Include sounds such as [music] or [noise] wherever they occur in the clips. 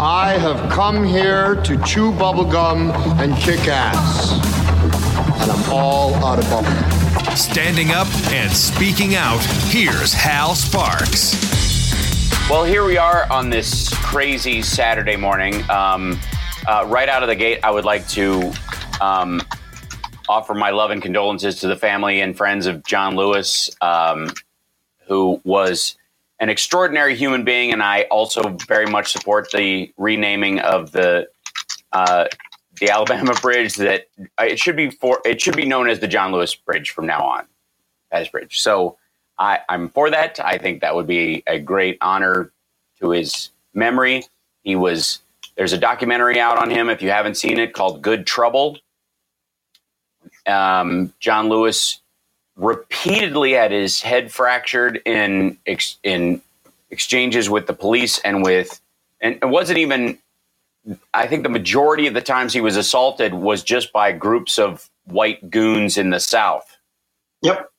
I have come here to chew bubblegum and kick ass. And I'm all out of bubblegum. Standing up and speaking out, here's Hal Sparks. Well, here we are on this crazy Saturday morning. Um, uh, right out of the gate, I would like to um, offer my love and condolences to the family and friends of John Lewis, um, who was an extraordinary human being, and I also very much support the renaming of the uh, the Alabama [laughs] Bridge. That uh, it should be for it should be known as the John Lewis Bridge from now on, as Bridge. So I, I'm for that. I think that would be a great honor to his memory. He was there's a documentary out on him if you haven't seen it called Good Trouble. Um, John Lewis repeatedly had his head fractured in ex- in exchanges with the police and with and it wasn't even I think the majority of the times he was assaulted was just by groups of white goons in the South. Yep.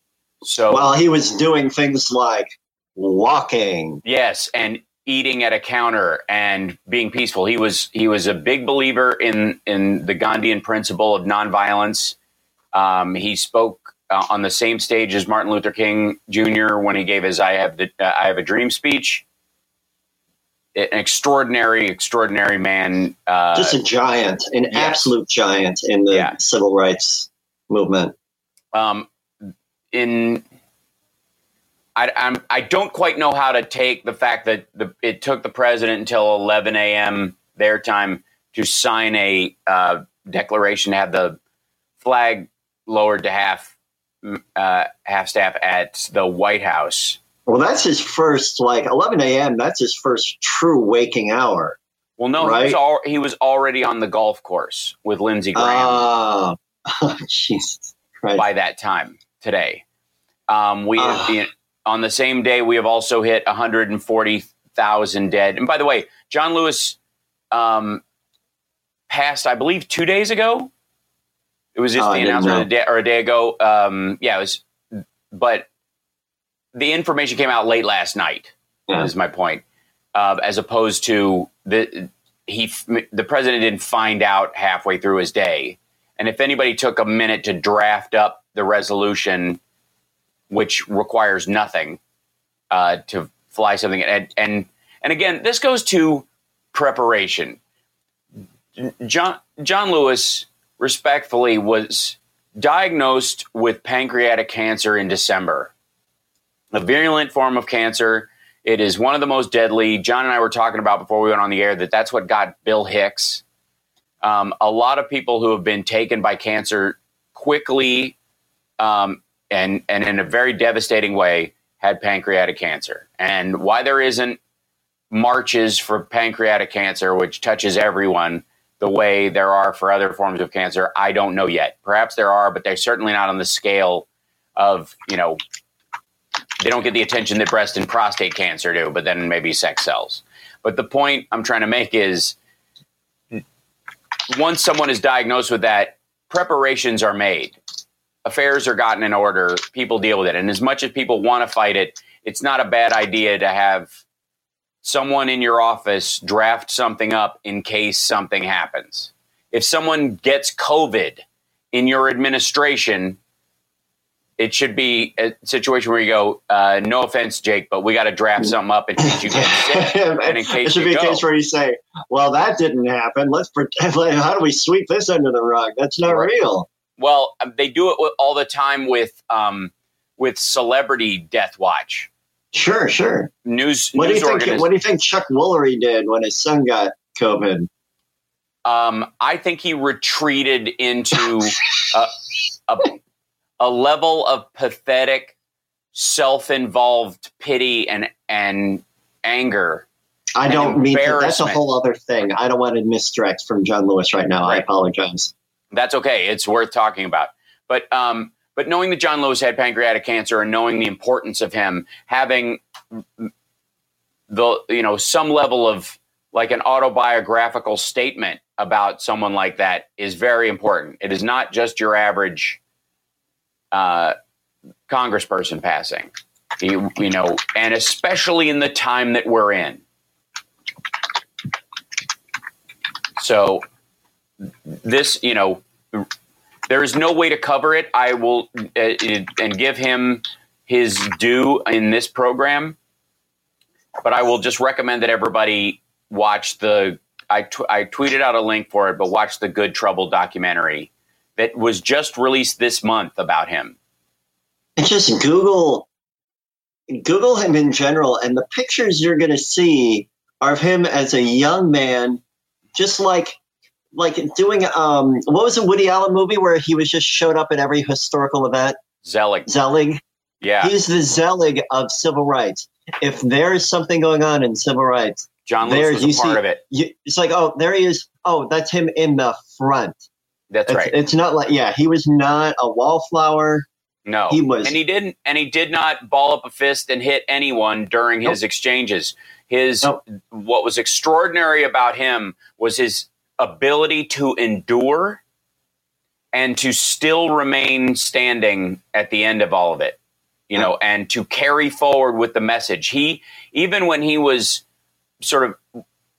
So while he was doing things like walking. Yes, and eating at a counter and being peaceful. He was he was a big believer in in the Gandhian principle of nonviolence. Um, he spoke uh, on the same stage as Martin Luther King Jr. when he gave his "I have the uh, I have a dream" speech. An extraordinary, extraordinary man. Uh, Just a giant, an absolute giant in the Yeah. civil rights movement. um, in I, I'm I don't quite know how to take the fact that the, it took the president until 11 a.m. their time to sign a uh, declaration to have the flag lowered to half uh, half staff at the White House. Well, that's his first, like 11 a.m., that's his first true waking hour. Well, no, he, was al- he was already on the golf course with Lindsey Graham. Ah, [laughs] Jesus Christ. by that time today. Um, we Ah. the- on the same day we have also hit 140,000 dead. And by the way, John Lewis um, passed, I believe, two days ago. It was just Oh, the announcement a day, or a day ago. Um, yeah, it was, but the information came out late last night. Yeah. Is my point, uh, as opposed to the he the president didn't find out halfway through his day. And if anybody took a minute to draft up the resolution, which requires nothing uh, to fly something, and, and and again, this goes to preparation. John John Lewis, respectfully, was diagnosed with pancreatic cancer in December, a virulent form of cancer. It is one of the most deadly. John and I were talking about before we went on the air that that's what got Bill Hicks. Um, a lot of people who have been taken by cancer quickly um, and and in a very devastating way had pancreatic cancer. And why there isn't marches for pancreatic cancer, which touches everyone, the way there are for other forms of cancer, I don't know yet. Perhaps there are, but they're certainly not on the scale of you know they don't get the attention that breast and prostate cancer do, but then maybe sex cells. But the point I'm trying to make is once someone is diagnosed with that, preparations are made. Affairs are gotten in order. People deal with it. And as much as people want to fight it, it's not a bad idea to have someone in your office draft something up in case something happens. If someone gets COVID in your administration, it should be a situation where you go, uh, no offense, Jake, but we got to draft something up in case you get [laughs] sick and in it case should you be a case where you say, "Well, that didn't happen. Let's pretend. [laughs] How do we sweep this under the rug? That's not Right. real." Well, um, they do it all the time with um, with celebrity death watch Sure, sure. news. What do news you think? What do you think Chuck Woolery did when his son got COVID? um, I think he retreated into a, a, a level of pathetic, self-involved pity and and anger. I An don't mean to, that's a whole other thing. I don't want to misdirect from John Lewis right now. I apologize. That's okay. It's worth talking about. But um, but knowing that John Lewis had pancreatic cancer and knowing the importance of him having the you know some level of like an autobiographical statement about someone like that is very important. It is not just your average uh, congressperson passing. You, you know, and especially in the time that we're in. So this, you know, there is no way to cover it. I will uh, and give him his due in this program, but I will just recommend that everybody watch the. I, I tweeted out a link for it, but watch the Good Trouble documentary that was just released this month about him. Just Google Google him in general, and the pictures you're going to see are of him as a young man, just like like doing um what was a Woody Allen movie where he was just showed up at every historical event? Zelig. Zelig. Yeah. He's the Zelig of civil rights. If there is something going on in civil rights, John Lewis was you part see- of it. you, it's like, oh, there he is. Oh, that's him in the front. That's It's, right. it's not like, yeah, he was not a wallflower. No, He was- and he didn't, and he did not ball up a fist and hit anyone during his exchanges. His Nope. what was extraordinary about him was his ability to endure and to still remain standing at the end of all of it. You know, and to carry forward with the message. He even when he was sort of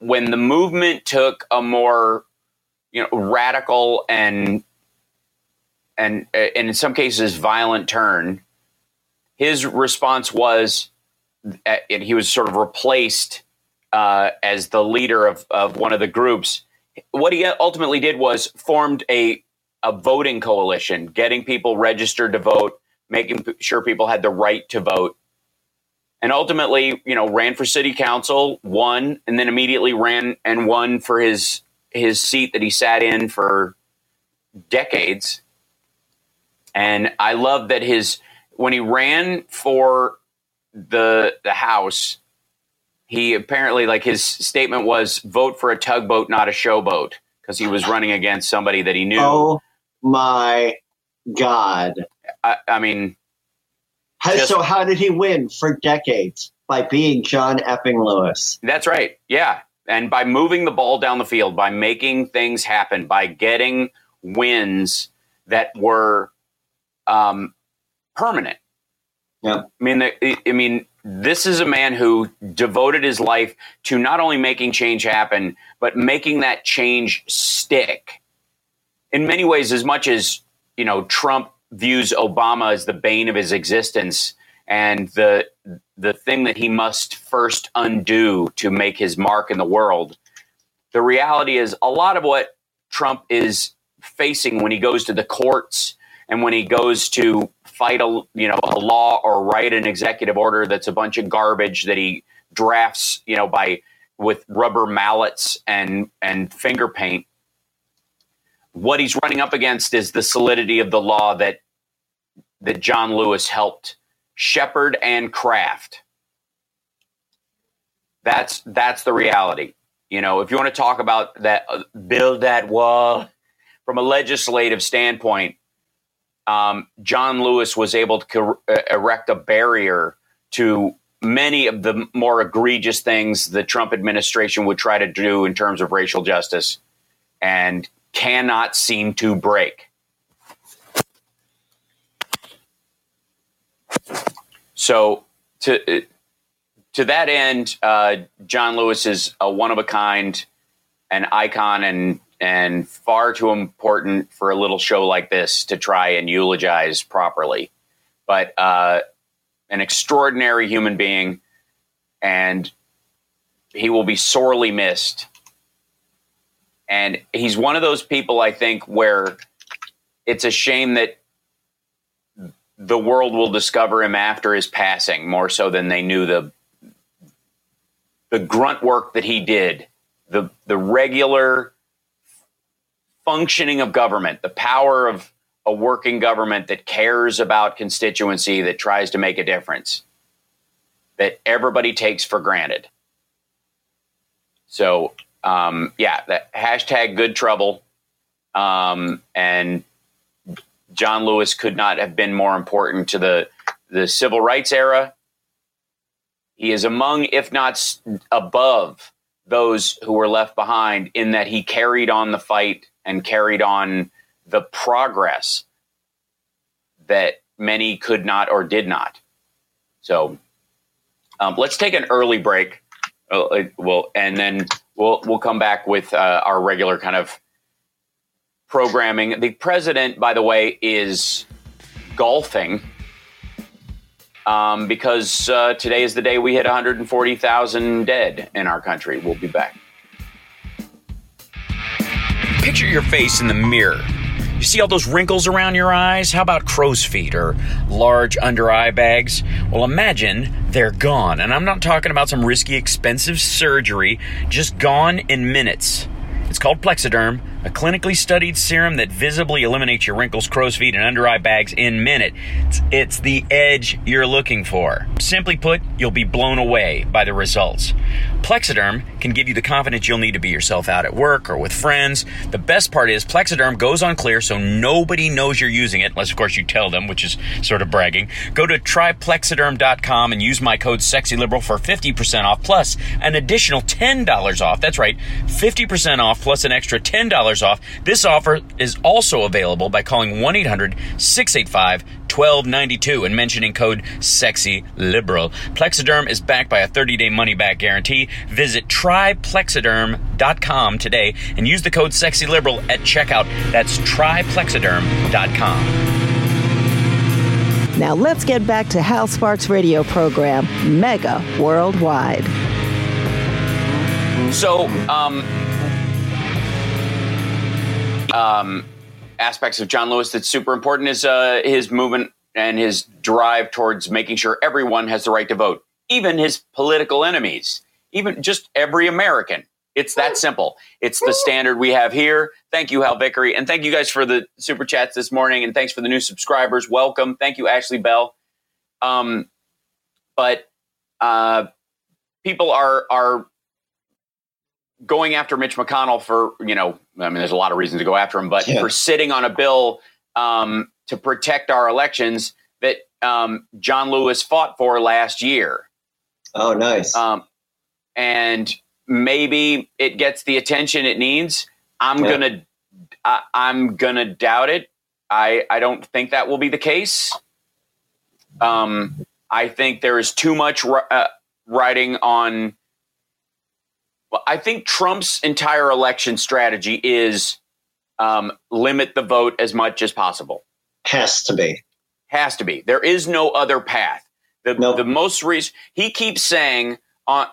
when the movement took a more you know radical and and and in some cases violent turn his response was uh, and he was sort of replaced uh, as the leader of, of one of the groups what he ultimately did was formed a a voting coalition getting people registered to vote making sure people had the right to vote. And ultimately you know ran for city council won and then immediately ran and won for his his seat that he sat in for decades. And I love that his when he ran for the the house, he apparently like his statement was vote for a tugboat, not a showboat, because he was running against somebody that he knew. Oh my God. I, I mean, How, Just- so how did he win for decades? By being John Epping Lewis. that's right. Yeah, and by moving the ball down the field, by making things happen, by getting wins that were um, permanent. Yeah. I mean, the, I mean, this is a man who devoted his life to not only making change happen, but making that change stick. In many ways, as much as you know, Trump views Obama as the bane of his existence and the the thing that he must first undo to make his mark in the world. The reality is, a lot of what Trump is facing when he goes to the courts and when he goes to fight a you know a law or write an executive order that's a bunch of garbage that he drafts you know by with rubber mallets and and finger paint. What he's running up against is the solidity of the law that that John Lewis helped shepherd and craft. That's that's the reality. You know if you want to talk about that uh, build that wall from a legislative standpoint um, John Lewis was able to uh, erect a barrier to many of the more egregious things the Trump administration would try to do in terms of racial justice and cannot seem to break. So, to uh, to that end, uh, John Lewis is a one of a kind, an icon, and and far too important for a little show like this to try and eulogize properly. But uh, an extraordinary human being, and he will be sorely missed. And he's one of those people, I think, where it's a shame that the world will discover him after his passing more so than they knew the the grunt work that he did, the the regular functioning of government, the power of a working government that cares about constituency, that tries to make a difference, that everybody takes for granted. So, um, yeah, that hashtag good trouble. Um, and John Lewis could not have been more important to the, the civil rights era. He is among, if not above, those who were left behind in that he carried on the fight and carried on the progress that many could not or did not. So um, let's take an early break. Uh, uh, well, and then we'll we'll come back with uh, our regular kind of programming. The president, by the way, is golfing um, because uh, today is the day we hit 140,000 dead in our country. We'll be back. Picture your face in the mirror. You see all those wrinkles around your eyes? How about crow's feet or large under eye bags? Well, imagine they're gone. And I'm not talking about some risky, expensive surgery, just gone in minutes. It's called Plexaderm a clinically studied serum that visibly eliminates your wrinkles, crow's feet, and under eye bags in minutes. It's, it's the edge you're looking for. Simply put, you'll be blown away by the results. Plexaderm can give you the confidence you'll need to be yourself out at work or with friends. The best part is Plexaderm goes on clear so nobody knows you're using it, unless of course you tell them, which is sort of bragging. Go to tryplexaderm.com and use my code SEXYLIBERAL for 50% off plus an additional $10 off. That's right, 50% off plus an extra $10 off. This offer is also available by calling 1 800 685 1292 and mentioning code sexy liberal plexaderm is backed by a 30-day money-back guarantee. Visit tryplexaderm.com today and use the code sexy liberal at checkout. That's tryplexaderm.com now let's get back to hal sparks radio program mega worldwide. So um um, aspects of John Lewis that's super important is uh, his movement and his drive towards making sure everyone has the right to vote, even his political enemies, even just every American. It's that simple. It's the standard we have here. Thank you, Hal Vickery. And thank you guys for the super chats this morning. And thanks for the new subscribers. Welcome. Thank you, Ashley Bell. Um, but uh, people are are going after Mitch McConnell for, you know, I mean, there's a lot of reasons to go after him, but yeah. for sitting on a bill um, to protect our elections that um, John Lewis fought for last year. Oh, nice. Um, and maybe it gets the attention it needs. I'm yeah. gonna, I, I'm gonna doubt it. I, I don't think that will be the case. Um, I think there is too much uh, writing on I think Trump's entire election strategy is um, limit the vote as much as possible. Has to be. Has to be. There is no other path. The, nope. the most recent, he keeps saying uh,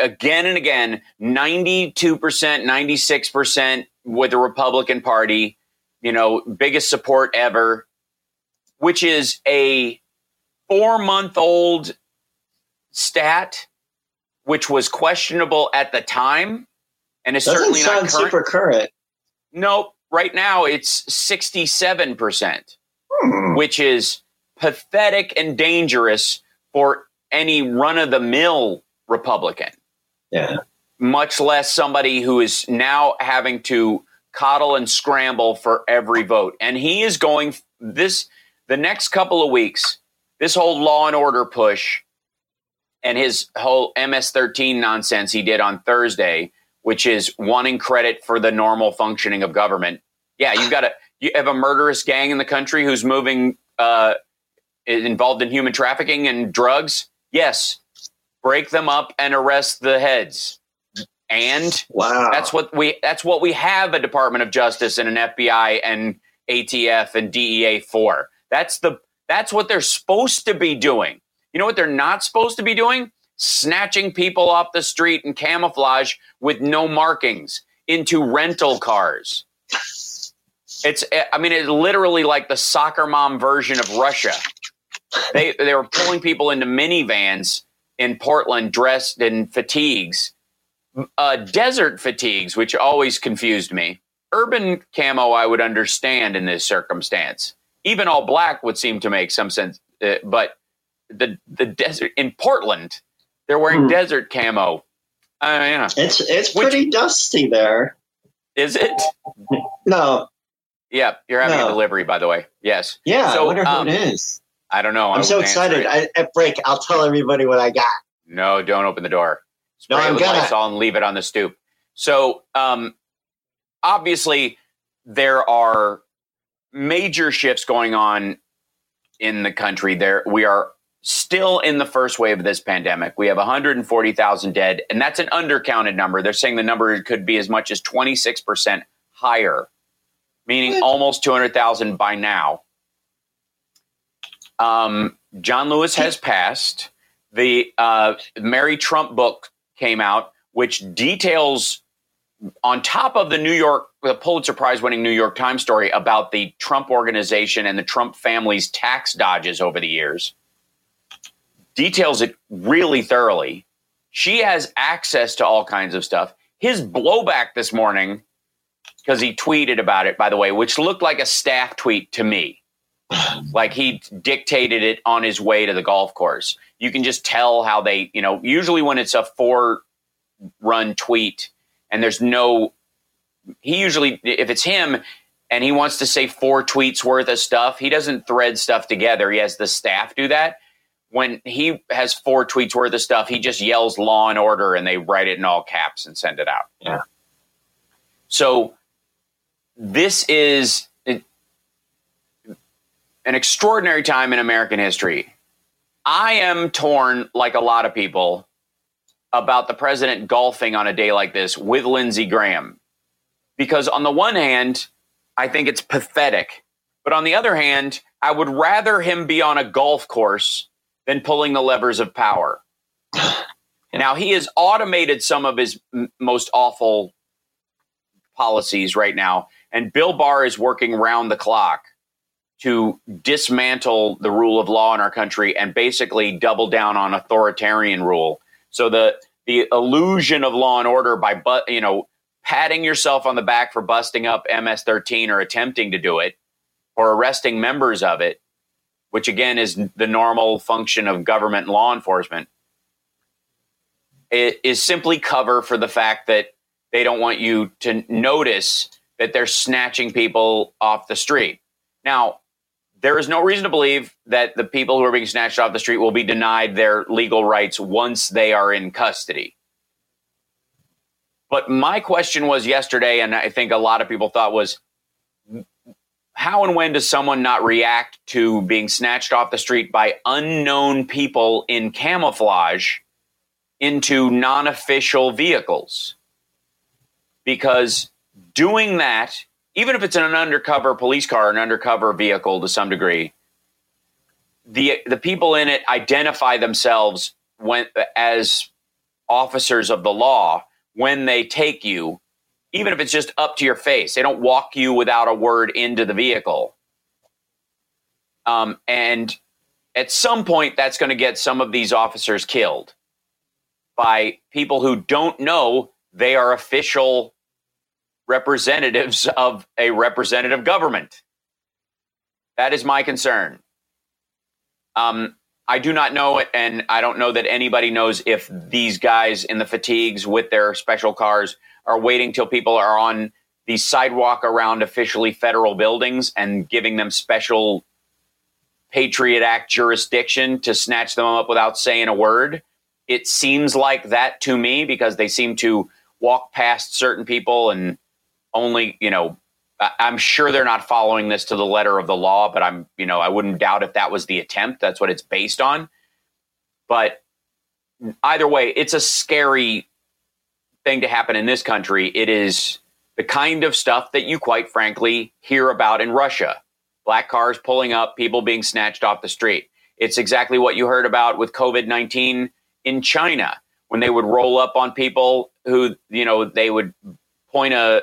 again and again 92%, 96% with the Republican Party, you know, biggest support ever, which is a four month old stat which was questionable at the time, and is Doesn't certainly not current. super current. Nope. Right now, it's sixty-seven percent, hmm. which is pathetic and dangerous for any run-of-the-mill Republican. Yeah. Much less somebody who is now having to coddle and scramble for every vote. And he is going this the next couple of weeks. This whole law and order push and his whole MS13 nonsense he did on Thursday, which is wanting credit for the normal functioning of government. Yeah, you've got a you have a murderous gang in the country who's moving uh, involved in human trafficking and drugs. Yes, break them up and arrest the heads. And wow, that's what we that's what we have a Department of Justice and an FBI and ATF and DEA for. That's the that's what they're supposed to be doing. You know what they're not supposed to be doing? Snatching people off the street in camouflage with no markings into rental cars. It's, I mean, it's literally like the soccer mom version of Russia. They, they were pulling people into minivans in Portland dressed in fatigues, uh, desert fatigues, which always confused me. Urban camo, I would understand in this circumstance. Even all black would seem to make some sense, uh, but the the desert in Portland. They're wearing hmm. desert camo. Uh, yeah. It's it's Which, pretty dusty there. Is it? no. Yeah, you're having no. a delivery, by the way. Yes. Yeah, so, I wonder um, who it is. I don't know. I'm so excited. I, at break, I'll tell everybody what I got. No, don't open the door. Spray no, I'm it with gonna. Lysol and leave it on the stoop. So, um, obviously, there are major shifts going on in the country. There, we are still in the first wave of this pandemic. We have 140,000 dead, and that's an undercounted number. They're saying the number could be as much as 26% higher, meaning almost 200,000 by now. Um, John Lewis has passed. The uh, Mary Trump book came out, which details on top of the New York, the Pulitzer Prize winning New York Times story about the Trump organization and the Trump family's tax dodges over the years, details it really thoroughly. She has access to all kinds of stuff. His blowback this morning, because he tweeted about it, by the way, which looked like a staff tweet to me. [sighs] like he dictated it on his way to the golf course. You can just tell how they, you know, usually when it's a four run tweet, and there's no he usually if it's him and he wants to say four tweets worth of stuff he doesn't thread stuff together he has the staff do that when he has four tweets worth of stuff he just yells law and order and they write it in all caps and send it out Yeah. so this is an extraordinary time in american history i am torn like a lot of people about the president golfing on a day like this with Lindsey Graham. Because on the one hand, I think it's pathetic. But on the other hand, I would rather him be on a golf course than pulling the levers of power. [sighs] now, he has automated some of his m- most awful policies right now. And Bill Barr is working round the clock to dismantle the rule of law in our country and basically double down on authoritarian rule so the the illusion of law and order by but you know patting yourself on the back for busting up MS13 or attempting to do it or arresting members of it, which again is the normal function of government law enforcement, it is simply cover for the fact that they don't want you to notice that they're snatching people off the street. Now, there is no reason to believe that the people who are being snatched off the street will be denied their legal rights once they are in custody. But my question was yesterday, and I think a lot of people thought was how and when does someone not react to being snatched off the street by unknown people in camouflage into non official vehicles? Because doing that even if it's in an undercover police car, an undercover vehicle to some degree, the the people in it identify themselves when as officers of the law when they take you, even if it's just up to your face. They don't walk you without a word into the vehicle. Um, and at some point, that's going to get some of these officers killed by people who don't know they are official representatives of a representative government. That is my concern. Um, I do not know it, and I don't know that anybody knows if these guys in the fatigues with their special cars are waiting till people are on the sidewalk around officially federal buildings and giving them special Patriot Act jurisdiction to snatch them up without saying a word. It seems like that to me because they seem to walk past certain people and only, you know, I'm sure they're not following this to the letter of the law, but I'm, you know, I wouldn't doubt if that was the attempt. That's what it's based on. But either way, it's a scary thing to happen in this country. It is the kind of stuff that you quite frankly hear about in Russia black cars pulling up, people being snatched off the street. It's exactly what you heard about with COVID 19 in China when they would roll up on people who, you know, they would point a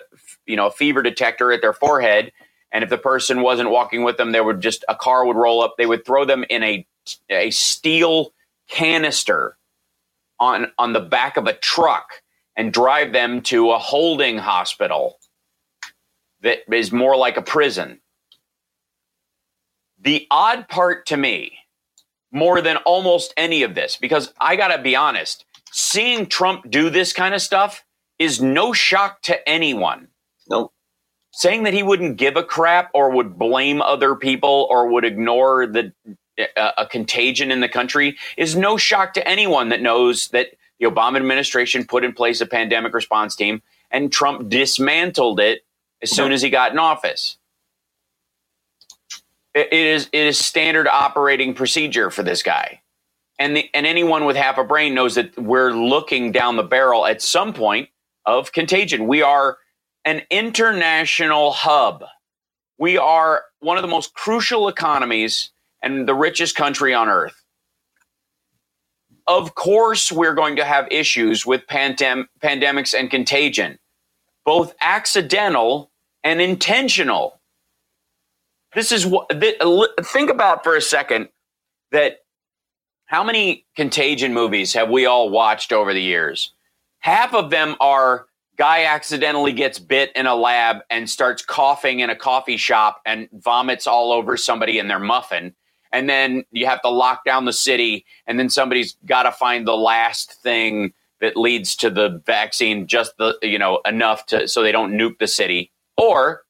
you know a fever detector at their forehead. And if the person wasn't walking with them there would just a car would roll up. They would throw them in a a steel canister on on the back of a truck and drive them to a holding hospital that is more like a prison. The odd part to me more than almost any of this because i got to be honest seeing trump do this kind of stuff is no shock to anyone Nope. saying that he wouldn't give a crap or would blame other people or would ignore the uh, a contagion in the country is no shock to anyone that knows that the Obama administration put in place a pandemic response team and Trump dismantled it as soon as he got in office. It, it is it is standard operating procedure for this guy. And, the, and anyone with half a brain knows that we're looking down the barrel at some point of contagion. We are an international hub. We are one of the most crucial economies and the richest country on earth. Of course, we're going to have issues with pandem- pandemics and contagion, both accidental and intentional. This is what think about for a second that how many contagion movies have we all watched over the years? Half of them are guy accidentally gets bit in a lab and starts coughing in a coffee shop and vomits all over somebody in their muffin. And then you have to lock down the city, and then somebody's got to find the last thing that leads to the vaccine, just the you know enough to so they don't nuke the city. Or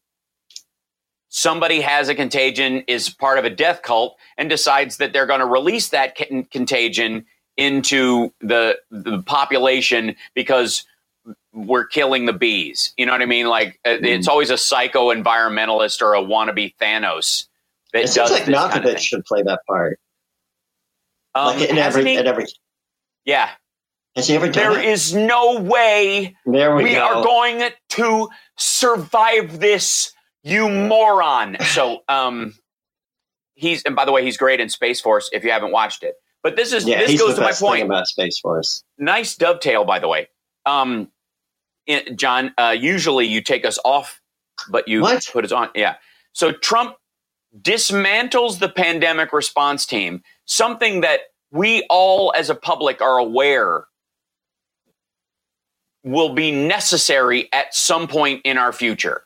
somebody has a contagion, is part of a death cult, and decides that they're going to release that contagion into the the population because we're killing the bees. You know what I mean? Like mm. it's always a psycho environmentalist or a wannabe Thanos. That it seems like Malkovich should play that part. Um, like in every, he? in every. Yeah. Has he ever done There it? is no way there we, we go. are going to survive this, you moron. So, um, he's and by the way, he's great in Space Force. If you haven't watched it, but this is yeah, this goes to my point about Space Force. Nice dovetail, by the way. Um, John, uh, usually you take us off, but you what? put us on. Yeah. So Trump dismantles the pandemic response team, something that we all as a public are aware will be necessary at some point in our future.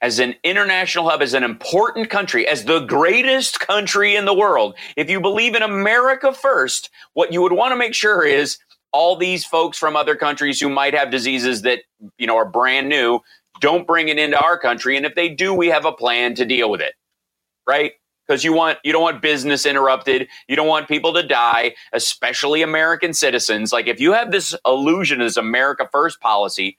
As an international hub, as an important country, as the greatest country in the world, if you believe in America first, what you would want to make sure is all these folks from other countries who might have diseases that you know are brand new don't bring it into our country. And if they do we have a plan to deal with it right? Because you want you don't want business interrupted. You don't want people to die especially american citizens. Like if you have this illusion as america first policy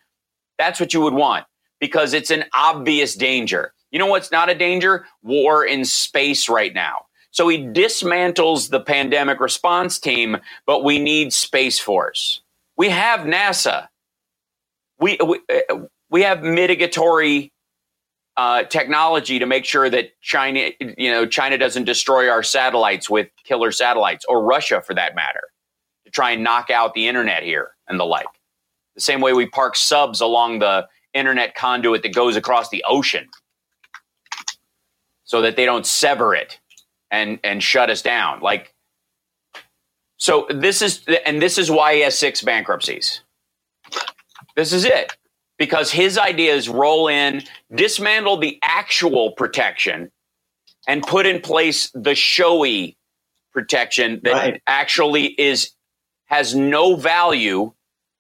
that's what you would want because it's an obvious danger. You know what's not a danger? War in space right now so he dismantles the pandemic response team, but we need Space Force. We have NASA. We, we, uh, we have mitigatory uh, technology to make sure that China, you know, China doesn't destroy our satellites with killer satellites, or Russia for that matter, to try and knock out the internet here and the like. The same way we park subs along the internet conduit that goes across the ocean so that they don't sever it and and shut us down. Like so this is and this is why he has six bankruptcies. This is it. Because his ideas roll in, dismantle the actual protection, and put in place the showy protection that right. actually is has no value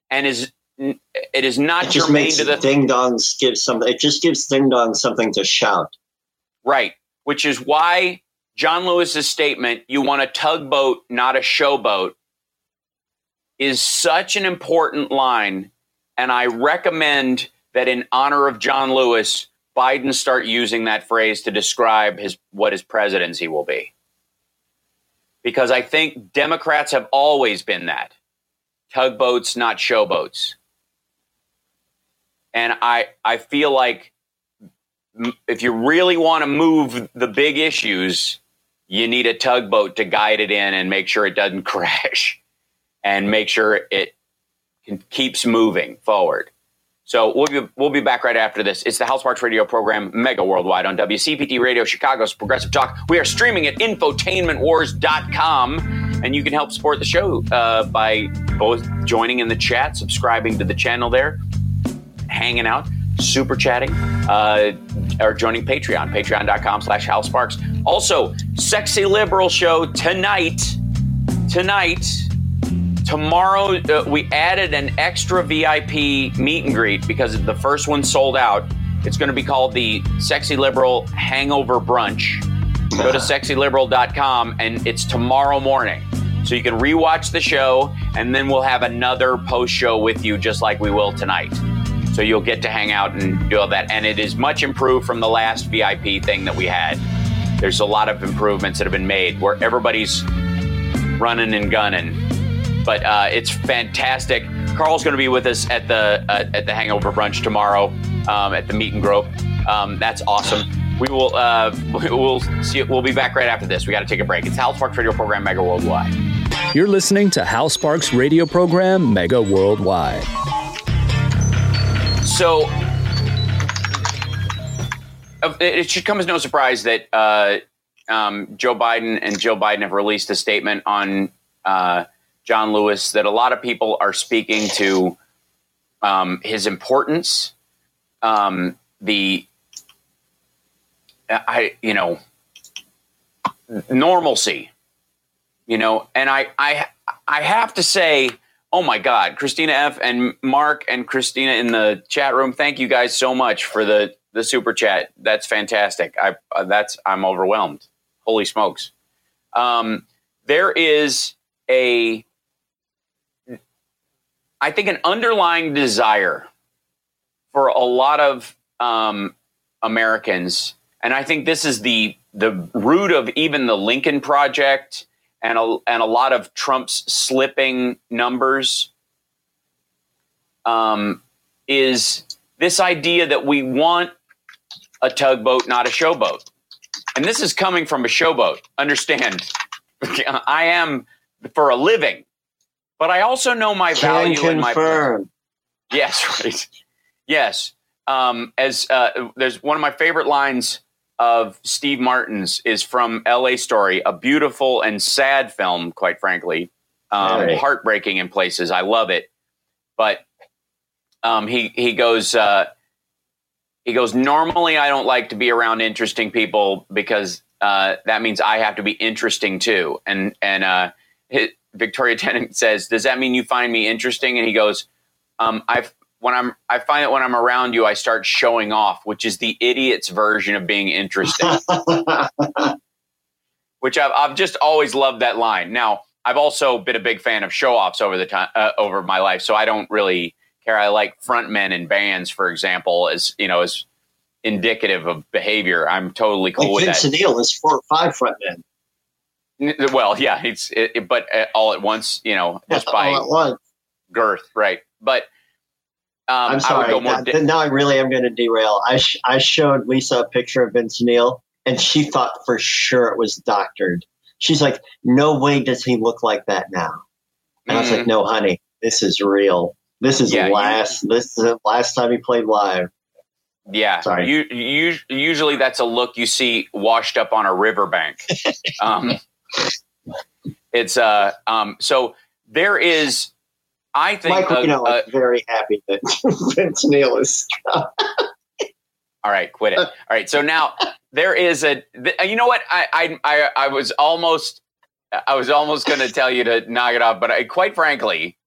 and is it is not it just germane makes to the ding dongs give something it just gives ding dongs something to shout right which is why John Lewis's statement, you want a tugboat, not a showboat, is such an important line. And I recommend that in honor of John Lewis, Biden start using that phrase to describe his what his presidency will be. Because I think Democrats have always been that. Tugboats, not showboats. And I I feel like if you really want to move the big issues, you need a tugboat to guide it in and make sure it doesn't [laughs] crash and make sure it keeps moving forward. So we'll be, we'll be back right after this. It's the Hal Sparks Radio program, mega worldwide on WCPT Radio, Chicago's Progressive Talk. We are streaming at infotainmentwars.com, and you can help support the show uh, by both joining in the chat, subscribing to the channel there, hanging out, super chatting, uh, or joining Patreon, patreon.com slash Hal Sparks. Also, Sexy Liberal Show tonight. Tonight, tomorrow, uh, we added an extra VIP meet and greet because the first one sold out. It's going to be called the Sexy Liberal Hangover Brunch. Go to sexyliberal.com and it's tomorrow morning. So you can rewatch the show and then we'll have another post show with you just like we will tonight. So you'll get to hang out and do all that. And it is much improved from the last VIP thing that we had. There's a lot of improvements that have been made where everybody's running and gunning. But uh, it's fantastic. Carl's going to be with us at the uh, at the Hangover Brunch tomorrow um, at the Meet and Grow. Um, that's awesome. We will uh, [laughs] we'll see. We'll be back right after this. We got to take a break. It's Hal Sparks Radio Program Mega Worldwide. You're listening to Hal Sparks Radio Program Mega Worldwide. So uh, it should come as no surprise that uh, um, Joe Biden and Joe Biden have released a statement on uh, John Lewis that a lot of people are speaking to um, his importance, um, the I you know normalcy, you know, and I I I have to say. Oh my God, Christina F. and Mark and Christina in the chat room. Thank you guys so much for the the super chat. That's fantastic. I uh, that's I'm overwhelmed. Holy smokes! Um, there is a, I think, an underlying desire for a lot of um, Americans, and I think this is the the root of even the Lincoln Project and a, and a lot of Trump's slipping numbers. Um, is this idea that we want a tugboat, not a showboat. And this is coming from a showboat. Understand, [laughs] I am for a living, but I also know my Can value and my. Yes, [laughs] right. Yes. Um, as uh, there's one of my favorite lines of Steve Martin's is from L.A. Story, a beautiful and sad film, quite frankly, um, Right. heartbreaking in places. I love it, but um, he he goes uh, he goes. Normally, I don't like to be around interesting people because uh, that means I have to be interesting too. And and uh, hi- Victoria [laughs] Tennant says, "Does that mean you find me interesting?" And he goes, um, "I when I'm I find that when I'm around you, I start showing off, which is the idiot's version of being interesting." [laughs] which I've, I've just always loved that line. Now, I've also been a big fan of show offs over the time uh, over my life, so I don't really care. I like frontmen in bands, for example, as you know, as indicative of behavior. I'm totally cool like with Vince that. Neil is four or five front men. Well, yeah, it's it, it- but uh, all at once, you know, [laughs] just by all at once. girth, right? But um, I'm sorry. I would go more. now, di- now I really am going to derail. I sh- I showed Lisa a picture of Vince Neil, and she thought for sure it was doctored. She's like, "No way does he look like that now." And I was like, Mhm. "No, honey, this is real. This is Yeah, you- last. this is the last time he played live." Yeah, Sorry. You, you, usually that's a look you see washed up on a riverbank. [laughs] um, it's uh, um, so there is. I think. Mike Reno a- is very happy that [laughs] Vince Neil is. all right, quit it. All right, so now there is a. th- uh, You know what? I I I, I was almost. I was almost going to tell you to knock it off, but I, quite frankly,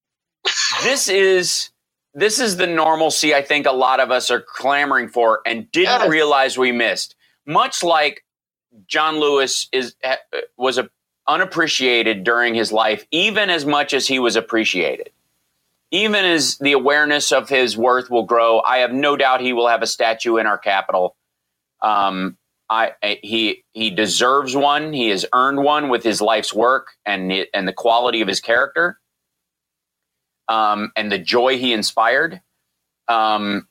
this is this is the normalcy I think a lot of us are clamoring for and didn't Yes. realize we missed. Much like John Lewis is uh, was a, unappreciated during his life, even as much as he was appreciated. Even as the awareness of his worth will grow, I have no doubt he will have a statue in our capital. Um, I, I- he he deserves one. He has earned one with his life's work and and the quality of his character, um, and the joy he inspired. Um,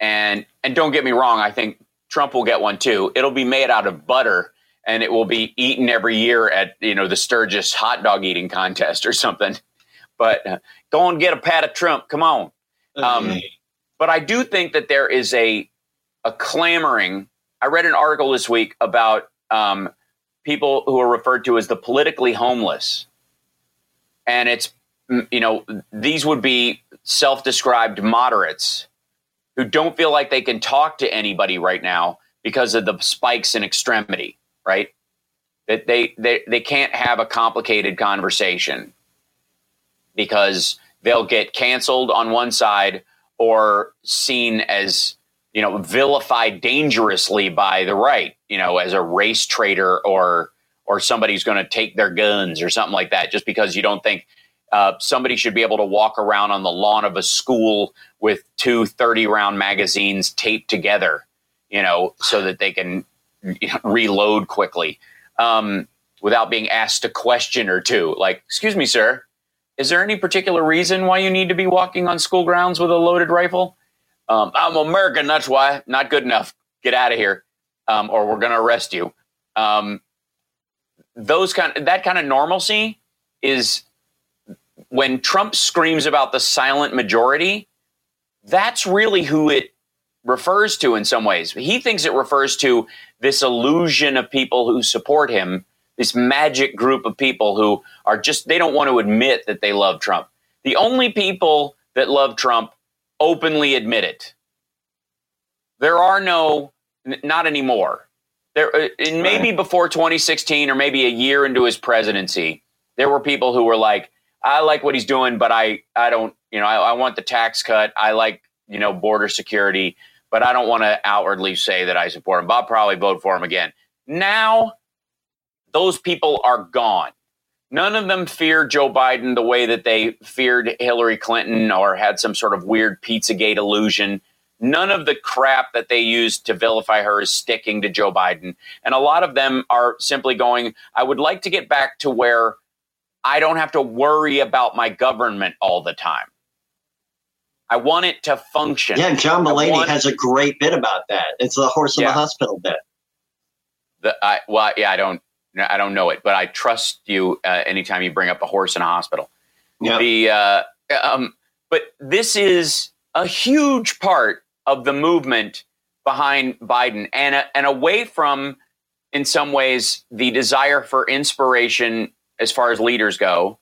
and and don't get me wrong, I think Trump will get one too. It'll be made out of butter and it will be eaten every year at you know the Sturgis hot dog eating contest or something. But go and get a pat of Trump. Come on. Um, but I do think that there is a a clamoring. I read an article this week about um, people who are referred to as the politically homeless, and it's you know these would be self-described moderates who don't feel like they can talk to anybody right now because of the spikes in extremity. Right? That they they they can't have a complicated conversation because they'll get canceled on one side or seen as you know vilified dangerously by the right you know as a race traitor or or somebody's going to take their guns or something like that just because you don't think uh, somebody should be able to walk around on the lawn of a school with two 30 round magazines taped together you know so that they can reload quickly um, without being asked a question or two. Like, excuse me, sir, is there any particular reason why you need to be walking on school grounds with a loaded rifle? Um, I'm American, that's why. Not good enough. Get out of here, um, or we're going to arrest you. Um, those kind, that kind of normalcy is when Trump screams about the silent majority. That's really who it refers to in some ways. He thinks it refers to this illusion of people who support him, this magic group of people who are just, they don't want to admit that they love Trump. The only people that love Trump openly admit it. There are no, n- not anymore. There, uh, and maybe before 2016 or maybe a year into his presidency, there were people who were like, I like what he's doing, but I, I don't, you know, I, I want the tax cut. I like, you know, border security but I don't want to outwardly say that I support him. But I'll probably vote for him again. Now, those people are gone. None of them fear Joe Biden the way that they feared Hillary Clinton or had some sort of weird Pizzagate illusion. None of the crap that they used to vilify her is sticking to Joe Biden. And a lot of them are simply going, I would like to get back to where I don't have to worry about my government all the time. I want it to function. Yeah, John Mulaney has a great bit about that. It's the horse in Yeah. the hospital bit. The, I, well, yeah, I don't, I don't know it, but I trust you uh, anytime you bring up a horse in a hospital. Yeah. The, uh, um, but this is a huge part of the movement behind Biden, and uh, and away from, in some ways, the desire for inspiration as far as leaders go,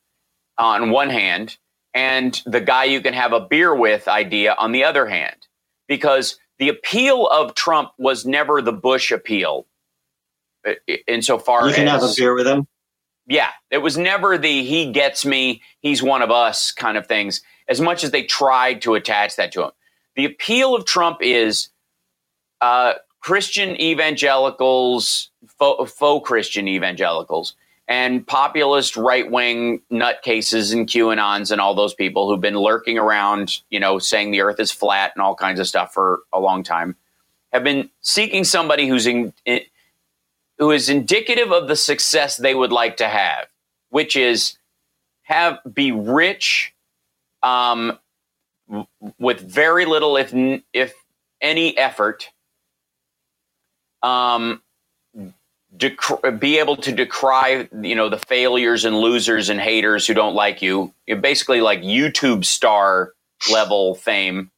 on one hand, and the guy you can have a beer with idea on the other hand, because the appeal of Trump was never the Bush appeal. Uh, Insofar You can as have a beer with him. yeah, it was never the he gets me, he's one of us kind of things, as much as they tried to attach that to him. The appeal of Trump is uh, Christian evangelicals, faux, faux Christian evangelicals, and populist right wing nutcases and QAnons and all those people who've been lurking around, you know, saying the earth is flat and all kinds of stuff for a long time, have been seeking somebody who's in, in who is indicative of the success they would like to have, which is have be rich um, w- with very little, if n- if any effort, um, dec- be able to decry you know the failures and losers and haters who don't like you. You're basically like YouTube star level fame.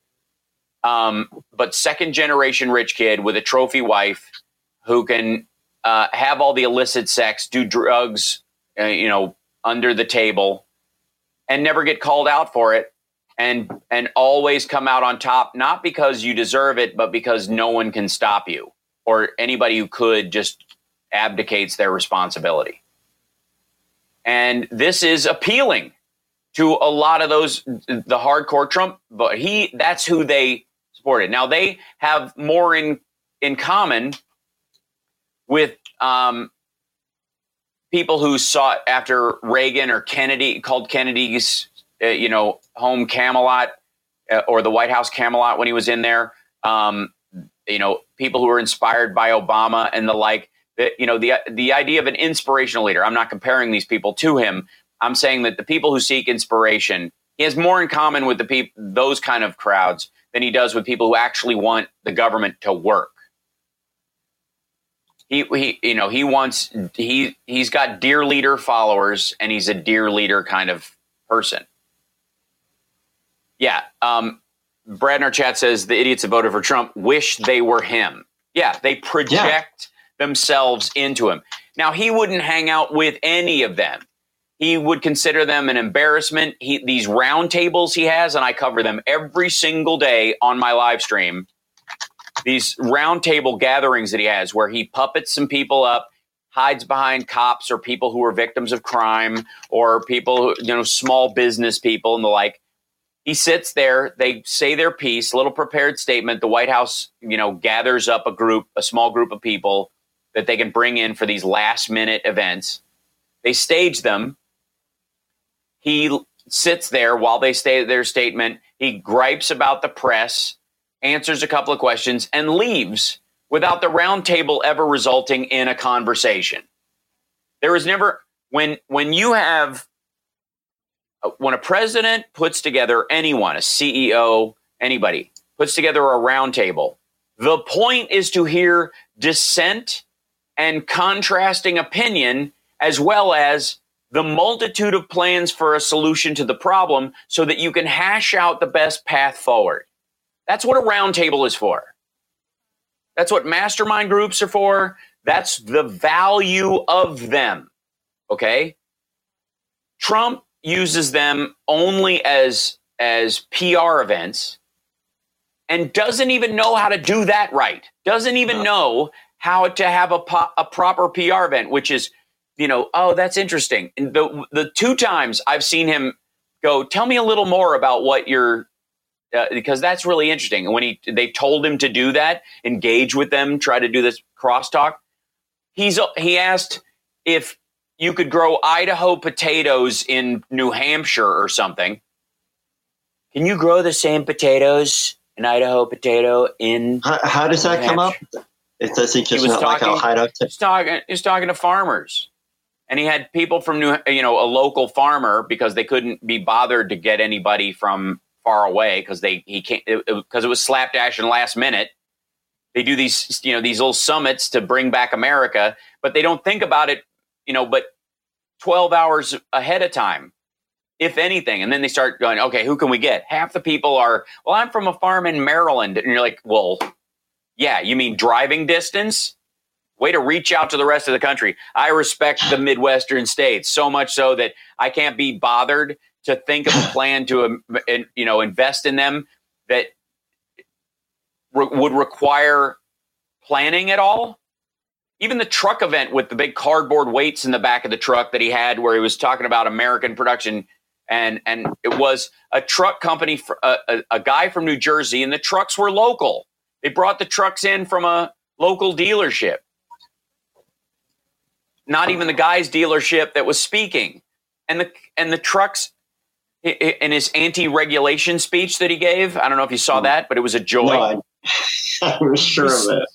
Um, but second generation rich kid with a trophy wife who can uh, have all the illicit sex, do drugs, uh, you know, under the table, and never get called out for it, and and always come out on top, not because you deserve it, but because no one can stop you, or anybody who could just abdicates their responsibility. And this is appealing to a lot of those the hardcore Trump, but he that's who they supported. Now they have more in in common with um, people who sought after Reagan or Kennedy, called Kennedy's, uh, you know, home Camelot uh, or the White House Camelot when he was in there. Um, you know, people who were inspired by Obama and the like. That you know, the the idea of an inspirational leader. I'm not comparing these people to him. I'm saying that the people who seek inspiration, he has more in common with the people, those kind of crowds, than he does with people who actually want the government to work he, he you know he wants he he's got dear leader followers and he's a dear leader kind of person. Yeah um brad in our chat says the idiots that voted for trump wish they were him. Yeah they project themselves into him. Now he wouldn't hang out with any of them. He would consider them an embarrassment. He, these round tables he has and i cover them every single day on my live stream these roundtable gatherings that he has where he puppets some people up hides behind cops or people who are victims of crime or people who, you know small business people and the like. He sits there. They say their piece little prepared statement. The white house you know gathers up a group a small group of people that they can bring in for these last minute events. They stage them. He sits there while they say their statement. He gripes about the press answers a couple of questions, and leaves without the roundtable ever resulting in a conversation. There is never when when you have uh, when a president puts together anyone, a CEO, anybody puts together a roundtable. The point is to hear dissent and contrasting opinion, as well as the multitude of plans for a solution to the problem, so that you can hash out the best path forward. That's what a roundtable is for. That's what mastermind groups are for. That's the value of them. Okay? Trump uses them only as as PR events and doesn't even know how to do that right. Doesn't even no. know how to have a, po- a proper PR event, which is, you know, oh, that's interesting. And the the two times I've seen him go, tell me a little more about what you're uh, because that's really interesting. And when he they told him to do that, engage with them, try to do this crosstalk, he's he asked if you could grow Idaho potatoes in New Hampshire or something. Can you grow the same potatoes, an Idaho potato in? How, how does that come up? It does he just not talking, like hideout? He's talking. He's talking to farmers, and he had people from New, you know, a local farmer because they couldn't be bothered to get anybody from far away because they he can't because it, it, was slapdash and last minute. They do these you know these little summits to bring back America, but they don't think about it, you know, but twelve hours ahead of time, if anything, and then they start going, okay, who can we get? Half the people are, well, I'm from a farm in Maryland, and you're like, well, yeah, you mean driving distance? Way to reach out to the rest of the country. I respect the Midwestern states so much so that I can't be bothered to think of a [sighs] plan to um, you know invest in them that re- would require planning at all? Even the truck event with the big cardboard weights in the back of the truck that he had where he was talking about american production and and it was a truck company for a, a, a guy from new jersey and the trucks were local. They brought the trucks in from a local dealership. Not even the guy's dealership that was speaking. And the and the trucks in his anti-regulation speech that he gave. I don't know if you saw mm. that, but it was a joy. No, I, [laughs] I was sure he's, of it.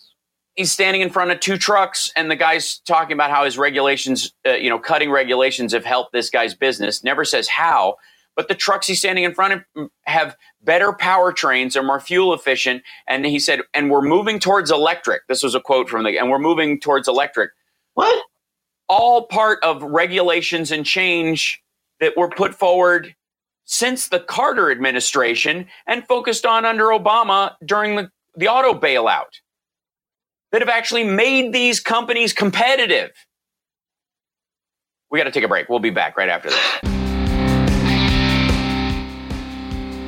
He's standing in front of two trucks, and the guy's talking about how his regulations, uh, you know, cutting regulations have helped this guy's business. Never says how, but the trucks he's standing in front of mm, have better powertrains, are more fuel efficient, and he said, and we're moving towards electric. This was a quote from the, and we're moving towards electric. What? All part of regulations and change that were put forward since the Carter administration and focused on under Obama during the, the auto bailout that have actually made these companies competitive. We got to take a break. We'll be back right after this.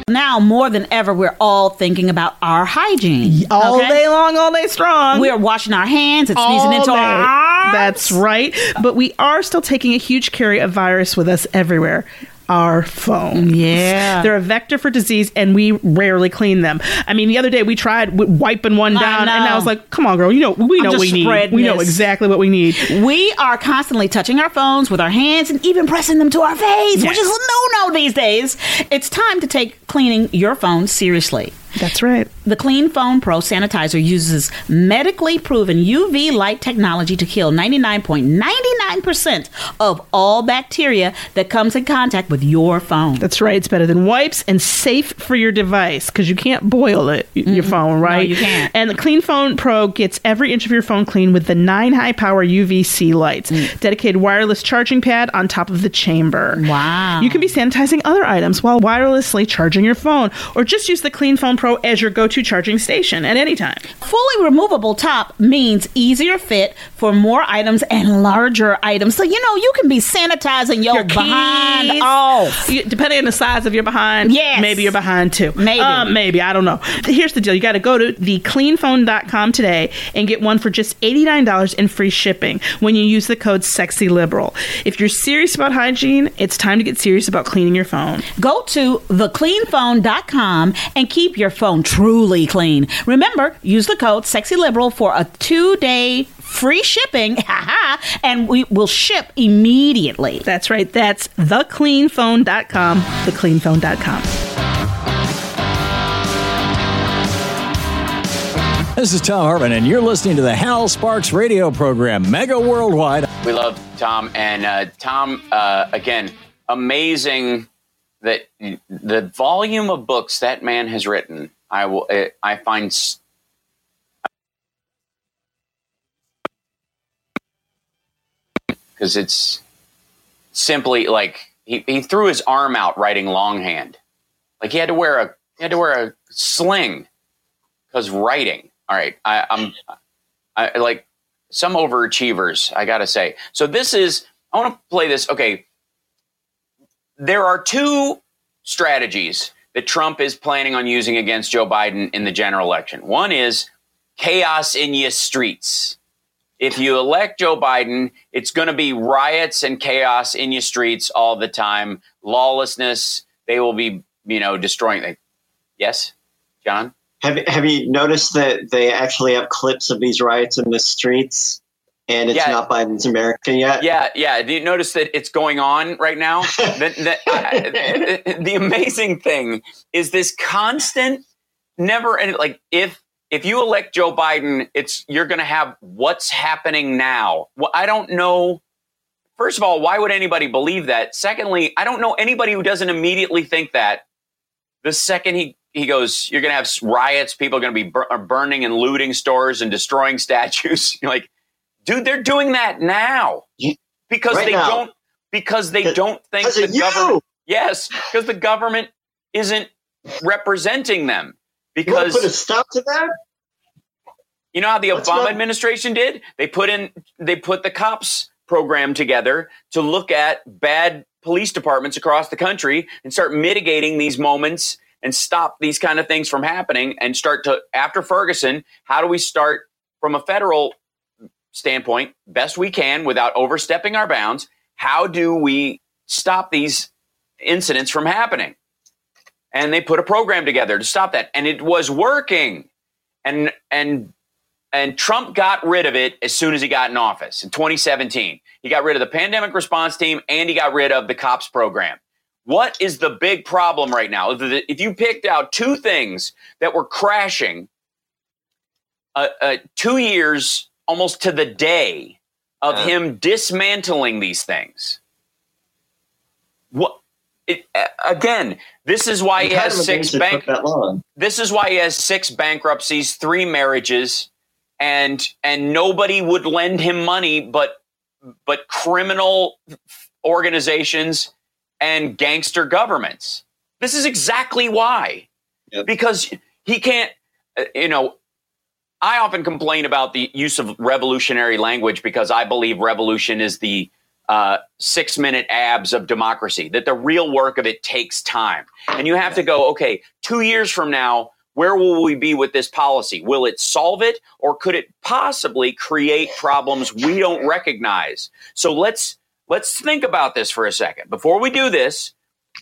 Now more than ever, we're all thinking about our hygiene. All okay? day long, all day strong. We are washing our hands and sneezing into day. our arms. That's right. But we are still taking a huge carry of virus with us everywhere our phone. Yeah. They're a vector for disease and we rarely clean them. I mean, the other day we tried wiping one down and I was like, come on, girl, you know, we know what we need. We know exactly what we need. We are constantly touching our phones with our hands and even pressing them to our face, yes. which is a no no these days. It's time to take cleaning your phone seriously. That's right. The Clean Phone Pro sanitizer uses medically proven UV light technology to kill 99.99% of all bacteria that comes in contact with your phone. That's right. It's better than wipes and safe for your device because you can't boil it, mm-hmm. your phone, right? No, you can't. And the Clean Phone Pro gets every inch of your phone clean with the nine high power UVC lights, mm. dedicated wireless charging pad on top of the chamber. Wow. You can be sanitizing other items while wirelessly charging your phone or just use the Clean Phone Pro as your go to charging station at any time. Fully removable top means easier fit for more items and larger items. So, you know, you can be sanitizing your, your behind keys. off. You, depending on the size of your behind, yes. maybe you're behind too. Maybe. Uh, maybe. I don't know. Here's the deal you got to go to thecleanphone.com today and get one for just $89 in free shipping when you use the code SEXYLIBERAL. If you're serious about hygiene, it's time to get serious about cleaning your phone. Go to thecleanphone.com and keep your phone truly clean. Remember, use the code SEXYLIBERAL for a two day free shipping, [laughs] and we will ship immediately. That's right. That's thecleanphone.com. Thecleanphone.com. This is Thom Hartmann, and you're listening to the Hal Sparks radio program, Mega Worldwide. We love Tom. And uh, Tom, uh, again, amazing that the volume of books that man has written. I will. I find because it's simply like he, he threw his arm out writing longhand. Like he had to wear a he had to wear a sling because writing. All right, I, I'm I like some overachievers. I gotta say. So this is I want to play this. Okay, there are two strategies that Trump is planning on using against Joe Biden in the general election. One is chaos in your streets if you elect Joe Biden, it's going to be riots and chaos in your streets all the time, lawlessness. They will be, you know, destroying. Things. Yes, John. Have Have you noticed that they actually have clips of these riots in the streets? and it's yeah. not Biden's America yet. Yeah, yeah. Do you notice that it's going on right now? [laughs] the, the, uh, the, amazing thing is this constant, never and like if if you elect Joe Biden, it's you're going to have what's happening now. Well, I don't know. First of all, why would anybody believe that? Secondly, I don't know anybody who doesn't immediately think that. The second he he goes, you're going to have riots. People are going to be bur- burning and looting stores and destroying [laughs] statues. You're like, dude, they're doing that now because right they now. don't because they don't think the government. Yes, because the government isn't representing them because put a stop to that. You know how the Obama administration did? They put in they put the cops program together to look at bad police departments across the country and start mitigating these moments and stop these kind of things from happening and start to after Ferguson, how do we start from a federal standpoint best we can without overstepping our bounds? How do we stop these incidents from happening? And they put a program together to stop that and it was working and and and Trump got rid of it as soon as he got in office in 2017. He got rid of the pandemic response team and he got rid of the cops program. What is the big problem right now? If you picked out two things that were crashing uh, uh, two years almost to the day of him dismantling these things, what it, again, this is why he has six bank. This is why he has six bankruptcies, three marriages, and and nobody would lend him money, but but criminal organizations and gangster governments. This is exactly why, yep. because he can't. Uh, you know, I often complain about the use of revolutionary language because I believe revolution is the uh, six minute abs of democracy, that the real work of it takes time. And you have to go, okay, two years from now, where will we be with this policy? Will it solve it or could it possibly create problems we don't recognize? So let's let's think about this for a second. Before we do this,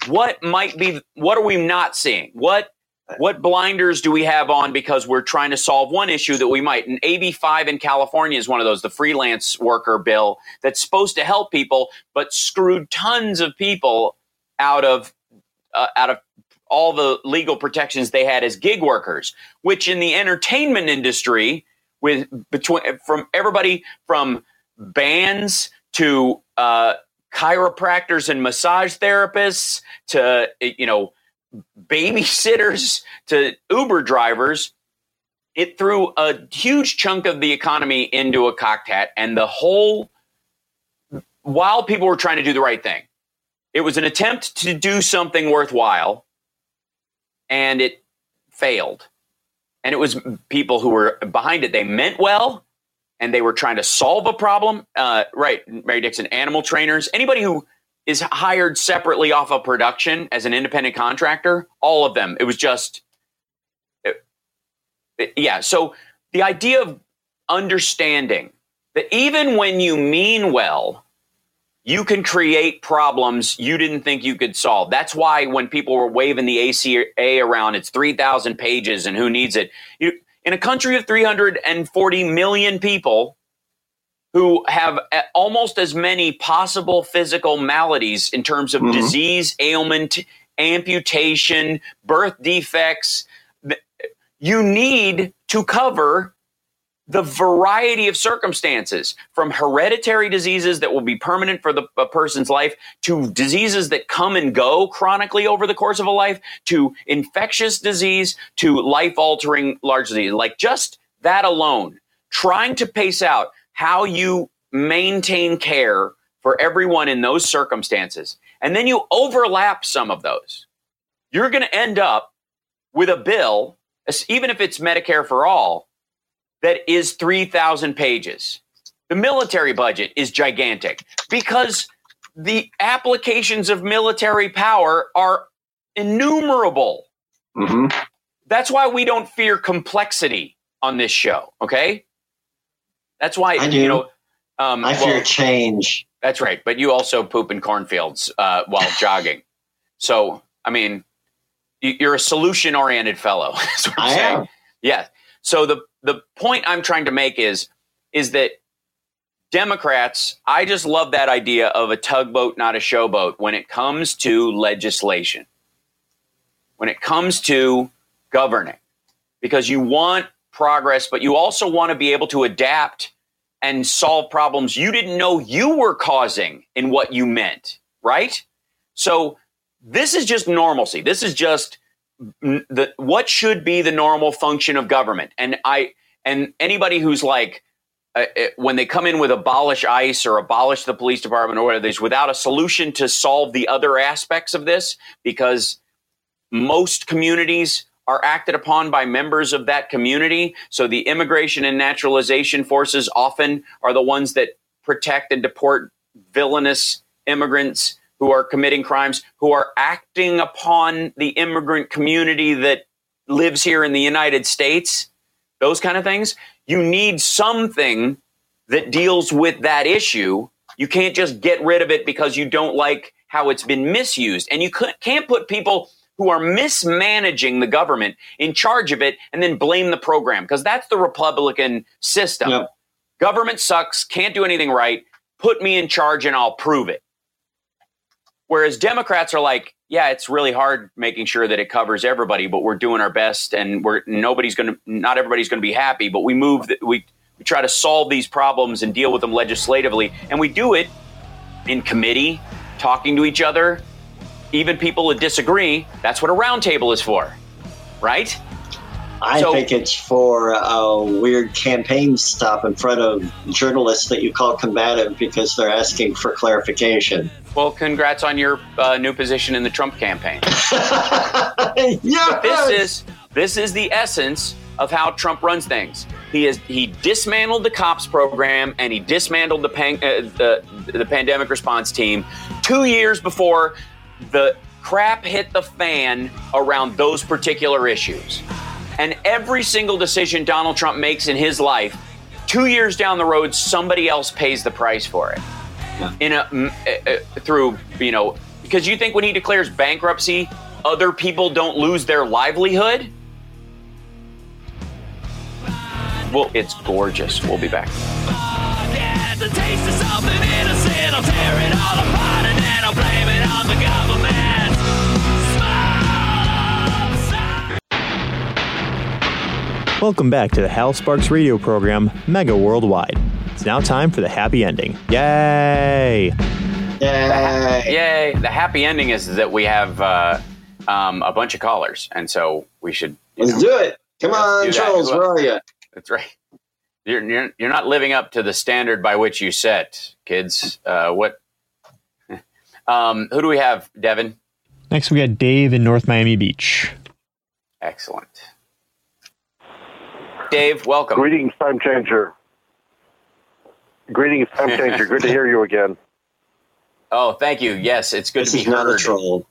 what might be what are we not seeing? What what blinders do we have on because we're trying to solve one issue that we might? And AB5 in California is one of those, the freelance worker bill that's supposed to help people, but screwed tons of people out of uh, out of all the legal protections they had as gig workers, which in the entertainment industry, with between from everybody from bands to uh, chiropractors and massage therapists to you know babysitters to Uber drivers, it threw a huge chunk of the economy into a cocked hat. And the whole, while people were trying to do the right thing, it was an attempt to do something worthwhile and it failed. And it was people who were behind it. They meant well and they were trying to solve a problem. Uh, right, Mary Dixon, animal trainers, anybody who is hired separately off of production as an independent contractor. All of them. It was just, it, it, yeah. So the idea of understanding that even when you mean well, you can create problems you didn't think you could solve. That's why when people were waving the ACA around, it's 3,000 pages and who needs it. You, in a country of 340 million people, who have almost as many possible physical maladies in terms of mm-hmm. disease, ailment, amputation, birth defects. You need to cover the variety of circumstances from hereditary diseases that will be permanent for the a person's life to diseases that come and go chronically over the course of a life to infectious disease to life altering large disease like just that alone trying to pace out how you maintain care for everyone in those circumstances and then you overlap some of those you're going to end up with a bill even if it's medicare for all that is 3,000 pages. The military budget is gigantic because the applications of military power are innumerable. Mm-hmm. That's why we don't fear complexity on this show, okay? That's why, I do. you know, um, I fear change. that's right. But you also poop in cornfields uh, while [laughs] jogging. So, I mean, you're a solution oriented fellow. [laughs] That's what I'm I saying. am. Yeah. So the the point I'm trying to make is is that Democrats, I just love that idea of a tugboat, not a showboat, when it comes to legislation, when it comes to governing, because you want progress, but you also want to be able to adapt and solve problems you didn't know you were causing in what you meant, right? So this is just normalcy. This is just the what should be the normal function of government. And I and anybody who's like uh, uh, when they come in with abolish ICE or abolish the police department or whatever, there's without a solution to solve the other aspects of this because most communities are acted upon by members of that community. So the immigration and naturalization forces often are the ones that protect and deport villainous immigrants who are committing crimes, who are acting upon the immigrant community that lives here in the United States, those kind of things. You need something that deals with that issue. You can't just get rid of it because you don't like how it's been misused. And you can't put people who are mismanaging the government in charge of it and then blame the program because that's the Republican system. Yep. Government sucks, can't do anything right. Put me in charge and I'll prove it. Whereas Democrats are like, yeah, it's really hard making sure that it covers everybody, but we're doing our best, and we're nobody's going to, not everybody's going to be happy, but we move, the, we we try to solve these problems and deal with them legislatively, and we do it in committee, talking to each other, even people that disagree. That's what a roundtable is for, right? I So- think it's for a weird campaign stop in front of journalists that you call combative because they're asking for clarification. Well, congrats on your uh, new position in the Trump campaign. [laughs] yeah, this is this is the essence of how Trump runs things. He is he dismantled the cops program and he dismantled the pan, uh, the, the pandemic response team two years before the crap hit the fan around those particular issues. And every single decision Donald Trump makes in his life, two years down the road, somebody else pays the price for it. In a uh, uh, through you know because you think when he declares bankruptcy, other people don't lose their livelihood. Well, it's gorgeous. We'll be back. Welcome back to the Hal Sparks radio program, Mega Worldwide. It's now time for the happy ending. Yay! Yay! Yay! The happy ending is that we have uh, um, a bunch of callers, and so we should. Let's know, do it. Come on, do that. Charles, where else? are you? That's right. You're, you're you're not living up to the standard by which you set, kids. Uh, what? Um, who do we have, Devin? Next, we got Dave in North Miami Beach. Excellent. Dave, welcome. Greetings, time changer. Greetings, time [laughs] changer. Good to hear you again. Oh, thank you. Yes, it's good This to be is not a troll.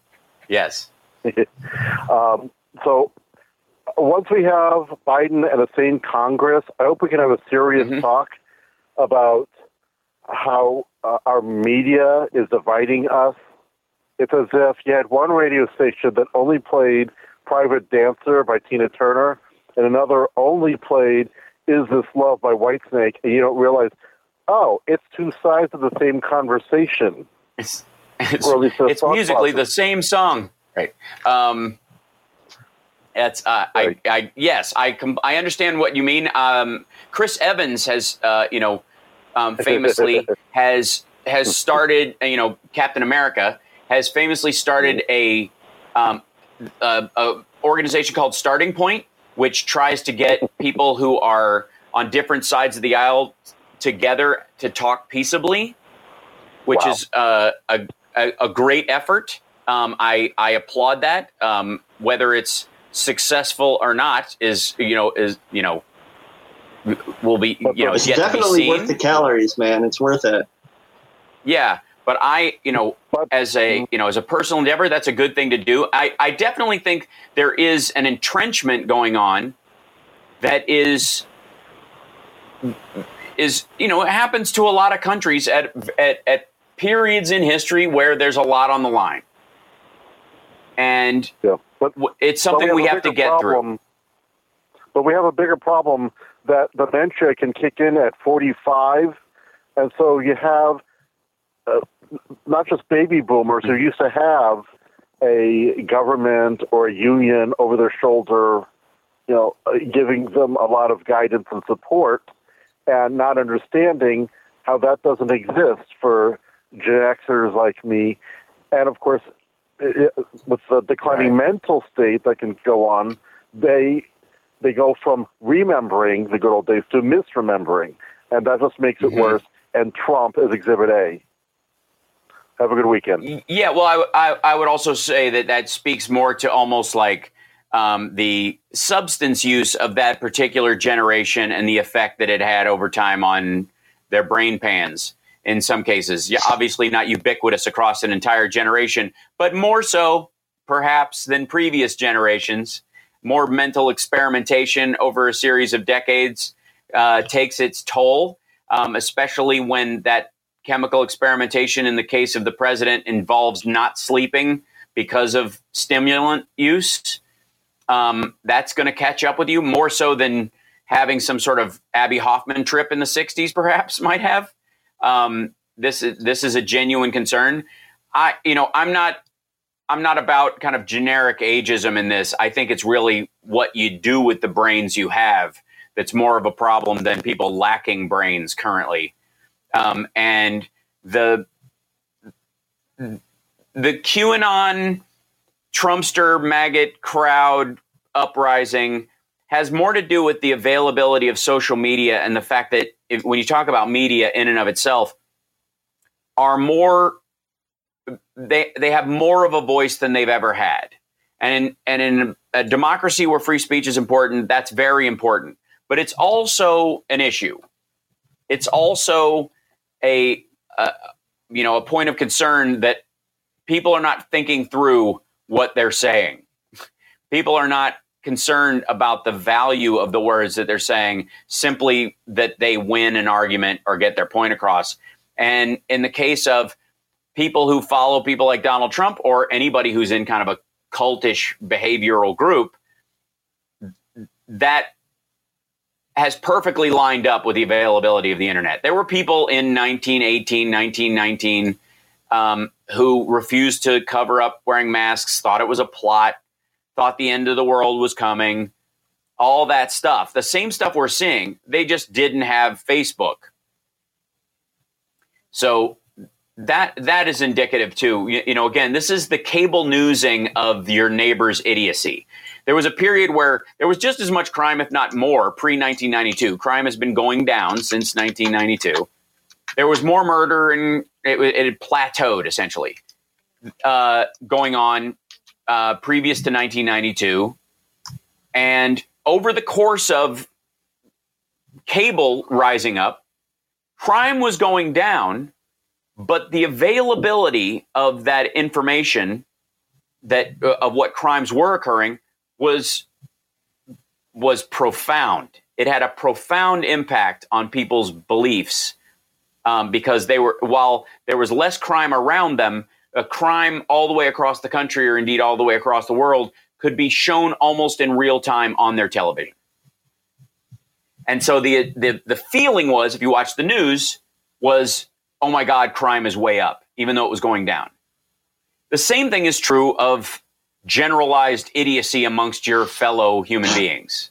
Yes. [laughs] Um, so, once we have Biden and a sane Congress, I hope we can have a serious Mm-hmm. talk about how uh, our media is dividing us. It's as if you had one radio station that only played Private Dancer by Tina Turner and another only played Is This Love by Whitesnake, and you don't realize, oh, it's two sides of the same conversation. It's, it's, Or at least the it's musically the same song. Right. Um, That's uh, I, I yes I com- I understand what you mean. Um, Chris Evans has uh, you know um, famously [laughs] has has started you know Captain America has famously started a, um, a, a organization called Starting Point, which tries to get people who are on different sides of the aisle together to talk peaceably, which Wow. is uh, a, a a great effort. Um, I I applaud that. Um, whether it's successful or not is you know is you know will be you know it's yet to be definitely seen. worth the calories, man. It's worth it. Yeah, but I, you know, as a mm-hmm. you know as a personal endeavor, that's a good thing to do. I, I definitely think there is an entrenchment going on that is is you know it happens to a lot of countries at at, at periods in history where there's a lot on the line, and yeah, but, it's something But we a have to bigger get through. But we have a bigger problem that dementia can kick in at 45, and so you have uh, not just baby boomers who used to have a government or a union over their shoulder, you know, uh, giving them a lot of guidance and support, and not understanding how that doesn't exist for Gen Xers like me, and of course, it, with the declining mental state that can go on, they they go from remembering the good old days to misremembering, and that just makes it worse. And Trump is Exhibit A. Have a good weekend. Yeah, well, I, I, I would also say that that speaks more to almost like um, the substance use of that particular generation and the effect that it had over time on their brain pans in some cases. Yeah, obviously not ubiquitous across an entire generation, but more so perhaps than previous generations. More mental experimentation over a series of decades uh, takes its toll, um, especially when that chemical experimentation in the case of the president involves not sleeping because of stimulant use. Um, that's going to catch up with you more so than having some sort of Abbie Hoffman trip in the '60s, perhaps [laughs] might have. Um, this is this is a genuine concern. I, you know, I'm not I'm not about kind of generic ageism in this. I think it's really what you do with the brains you have that's more of a problem than people lacking brains currently. Um, and the the QAnon Trumpster maggot crowd uprising has more to do with the availability of social media and the fact that if, when you talk about media in and of itself, are more they they have more of a voice than they've ever had. And in, and in a democracy where free speech is important, that's very important. But it's also an issue. It's also a, a you know a point of concern that people are not thinking through what they're saying. People are not concerned about the value of the words that they're saying, simply that they win an argument or get their point across. And in the case of people who follow people like Donald Trump or anybody who's in kind of a cultish behavioral group, that has perfectly lined up with the availability of the internet. There were people in 1918, 1919 um, who refused to cover up wearing masks, thought it was a plot, thought the end of the world was coming, all that stuff. The same stuff we're seeing, they just didn't have Facebook. So that that is indicative too. You, you know, again, this is the cable newsing of your neighbor's idiocy. There was a period where there was just as much crime, if not more, pre 1992. Crime has been going down since 1992. There was more murder and it, it had plateaued essentially uh, going on uh, previous to 1992. And over the course of cable rising up, crime was going down, but the availability of that information that uh, of what crimes were occurring was was profound. It had a profound impact on people's beliefs um, because they were while there was less crime around them, a crime all the way across the country or indeed all the way across the world could be shown almost in real time on their television. And so the the the feeling was, if you watch the news, was oh my God, crime is way up, even though it was going down. The same thing is true of generalized idiocy amongst your fellow human beings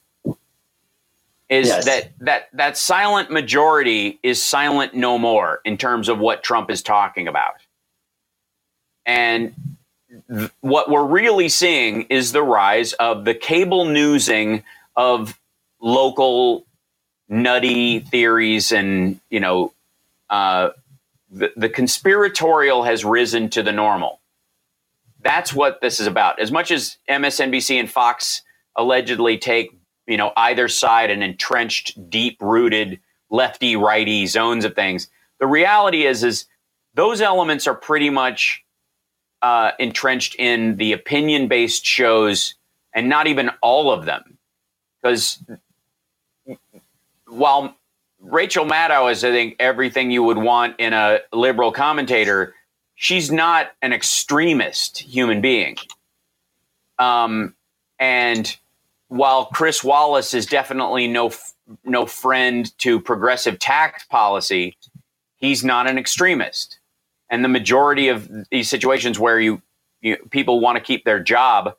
is Yes. that that that silent majority is silent no more in terms of what Trump is talking about. And th- what we're really seeing is the rise of the cable newsing of local nutty theories and you know uh, the, the conspiratorial has risen to the normal. That's what this is about. As much as msnbc and fox allegedly take you know either side and entrenched deep rooted lefty righty zones of things the reality is is those elements are pretty much uh, entrenched in the opinion based shows and not even all of them. Because while Rachel Maddow is, I think, everything you would want in a liberal commentator, she's not an extremist human being. Um, and while Chris Wallace is definitely no no friend to progressive tax policy, he's not an extremist. And the majority of these situations where you, you people want to keep their job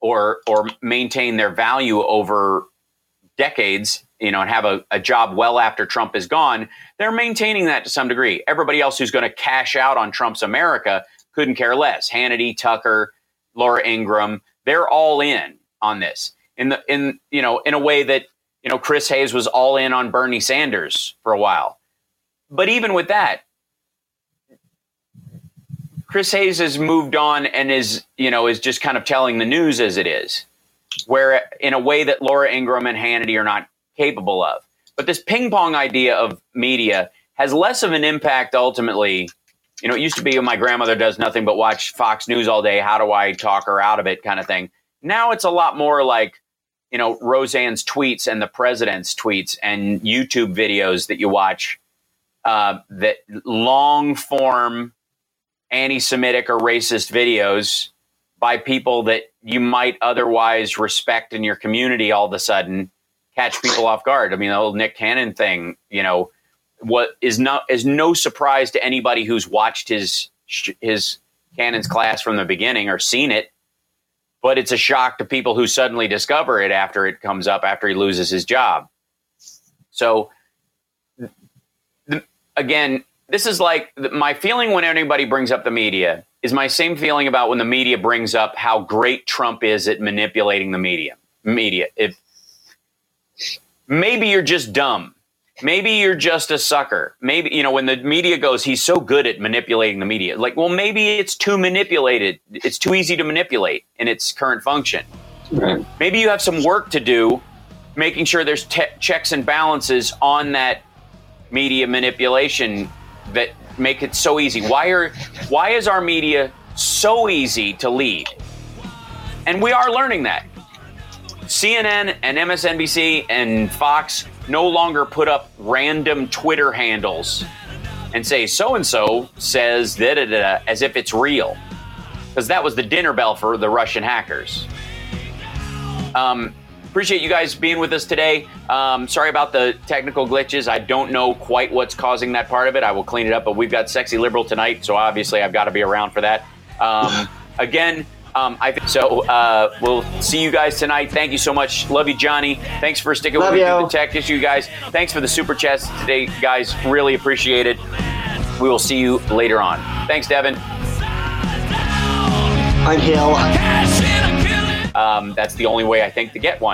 or or maintain their value over decades, you know, and have a, a job well after Trump is gone, they're maintaining that to some degree. Everybody else who's going to cash out on Trump's America couldn't care less. Hannity, Tucker, Laura Ingraham, they're all in on this. In the in you know, in a way that, you know, Chris Hayes was all in on Bernie Sanders for a while. But even with that, Chris Hayes has moved on and is, you know, is just kind of telling the news as it is where in a way that Laura Ingraham and Hannity are not capable of. But this ping pong idea of media has less of an impact ultimately. You know, it used to be my grandmother does nothing but watch Fox News all day. How do I talk her out of it kind of thing. Now it's a lot more like, you know, Roseanne's tweets and the president's tweets and YouTube videos that you watch uh, that long form anti Semitic or racist videos by people that you might otherwise respect in your community all of a sudden catch people off guard. I mean, the old Nick Cannon thing, you know, what is not is no surprise to anybody who's watched his his Cannon's class from the beginning or seen it. But it's a shock to people who suddenly discover it after it comes up after he loses his job. So the, again, this is like my feeling when anybody brings up the media is my same feeling about when the media brings up how great Trump is at manipulating the media. Media. If maybe you're just dumb. Maybe you're just a sucker. Maybe you know when the media goes, he's so good at manipulating the media. Like, well, maybe it's too manipulated. It's too easy to manipulate in its current function. Right. Maybe you have some work to do, making sure there's te- checks and balances on that media manipulation that make it so easy. Why are why is our media so easy to lead? And we are learning that. CNN and MSNBC and Fox no longer put up random Twitter handles and say so and so says da da da as if it's real, because that was the dinner bell for the Russian hackers. Um, appreciate you guys being with us today. Um, sorry about the technical glitches. I don't know quite what's causing that part of it. I will clean it up, but we've got Sexy Liberal tonight, so obviously I've got to be around for that. Um, [sighs] again, um, I so uh, we'll see you guys tonight. Thank you so much. Love you, Johnny. Thanks for sticking Love with me through the tech issue, guys. Thanks for the super chats today, guys. Really appreciate it. We will see you later on. Thanks, Devin. I'm Hill. Um, that's the only way I think to get one.